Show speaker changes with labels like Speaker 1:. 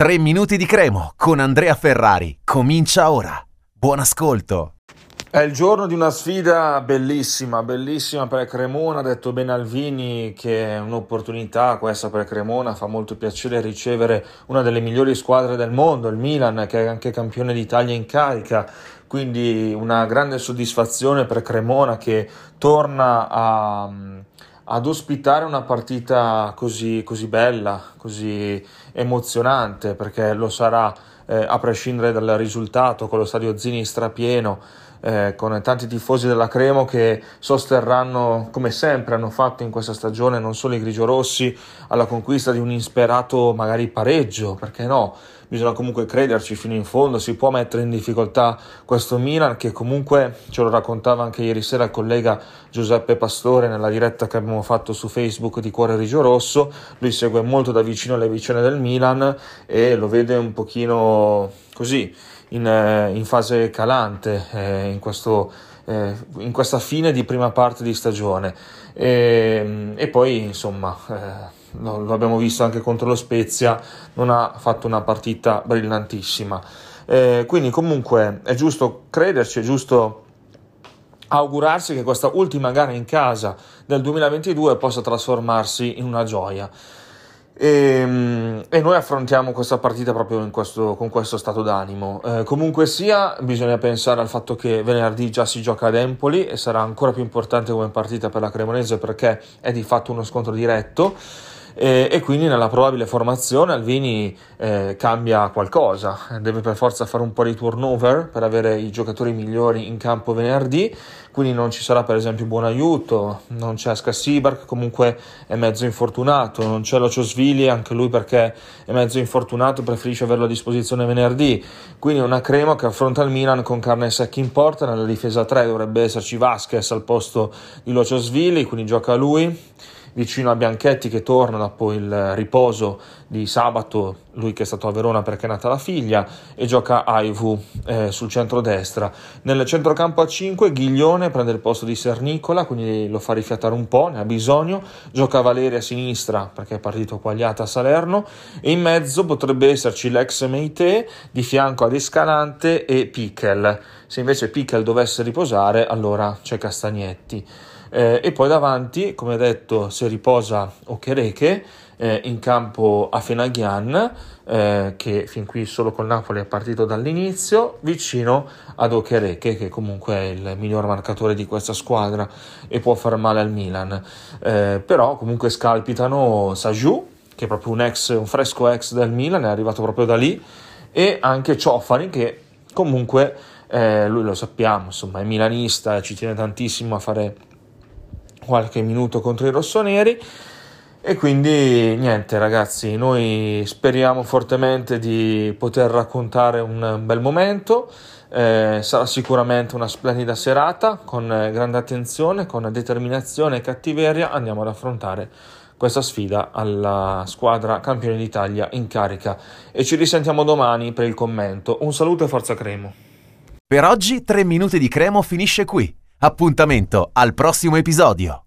Speaker 1: 3 minuti di Cremo con Andrea Ferrari. Comincia ora. Buon ascolto.
Speaker 2: È il giorno di una sfida bellissima, bellissima per Cremona, ha detto Benalvini che è un'opportunità questa per Cremona, fa molto piacere ricevere una delle migliori squadre del mondo, il Milan, che è anche campione d'Italia in carica, quindi una grande soddisfazione per Cremona che torna a ad ospitare una partita così, così bella, così emozionante, perché lo sarà eh, a prescindere dal risultato, con lo stadio Zini strapieno, eh, con tanti tifosi della Cremo che sosterranno, come sempre hanno fatto in questa stagione, non solo i grigiorossi, alla conquista di un insperato magari pareggio, perché no? Bisogna comunque crederci fino in fondo, si può mettere in difficoltà questo Milan che comunque ce lo raccontava anche ieri sera il collega Giuseppe Pastore nella diretta che abbiamo fatto su Facebook di Cuore Rigio Rosso, lui segue molto da vicino le vicende del Milan e lo vede un pochino così in, eh, in fase calante eh, in, questo, eh, in, questa fine di prima parte di stagione. E, e poi insomma eh, lo, lo, abbiamo visto anche contro lo Spezia non ha fatto una partita brillantissima. Eh, quindi comunque è giusto crederci è giusto augurarsi che questa ultima gara in casa del 2022 possa trasformarsi in una gioia e, ehm, e, noi affrontiamo questa partita proprio questo, con questo stato d'animo. Eh, comunque sia, bisogna pensare al fatto che venerdì già si gioca ad Empoli e sarà ancora più importante come partita per la Cremonese perché è di fatto uno scontro diretto e, e quindi nella probabile formazione Alvini eh, cambia qualcosa, deve per forza fare un po' di turnover per avere i giocatori migliori in campo venerdì, quindi non ci sarà per esempio buon aiuto, non c'è Scassibar che comunque è mezzo infortunato, non c'è Lociosvili anche lui perché è mezzo infortunato, preferisce averlo a disposizione venerdì, quindi una crema che affronta il Milan con carne secca in porta, nella difesa 3 dovrebbe esserci Vasquez al posto di Lociosvili, quindi gioca lui vicino a Bianchetti che torna dopo il riposo di sabato, lui che è stato a Verona perché è nata la figlia, e gioca Aivu eh, sul centro-destra. Nel centrocampo a 5 Ghiglione prende il posto di Sernicola, quindi lo fa rifiatare un po', ne ha bisogno, gioca Valeri a sinistra perché è partito quagliata a Salerno, e in mezzo potrebbe esserci l'ex Meite, di fianco ad Escalante e Pickel. Se invece Pickel dovesse riposare, allora c'è Castagnetti. Eh, e poi davanti, come detto, si riposa Okereke eh, in campo a Fenaghian, eh, che fin qui solo col Napoli è partito dall'inizio, vicino ad Okereke, che comunque è il miglior marcatore di questa squadra e può far male al Milan. Eh, però comunque scalpitano Saju, che è proprio un, ex, un fresco ex del Milan, è arrivato proprio da lì, e anche Ciofani, che comunque eh, lui lo sappiamo, insomma, è milanista ci tiene tantissimo a fare qualche minuto contro i rossoneri. E quindi niente ragazzi, noi speriamo fortemente di poter raccontare un bel momento, eh, sarà sicuramente una splendida serata, con grande attenzione, con determinazione e cattiveria andiamo ad affrontare questa sfida alla squadra campione d'Italia in carica e ci risentiamo domani per il commento. Un saluto e forza Cremo.
Speaker 1: Per oggi 3 minuti di Cremo finisce qui. Appuntamento al prossimo episodio.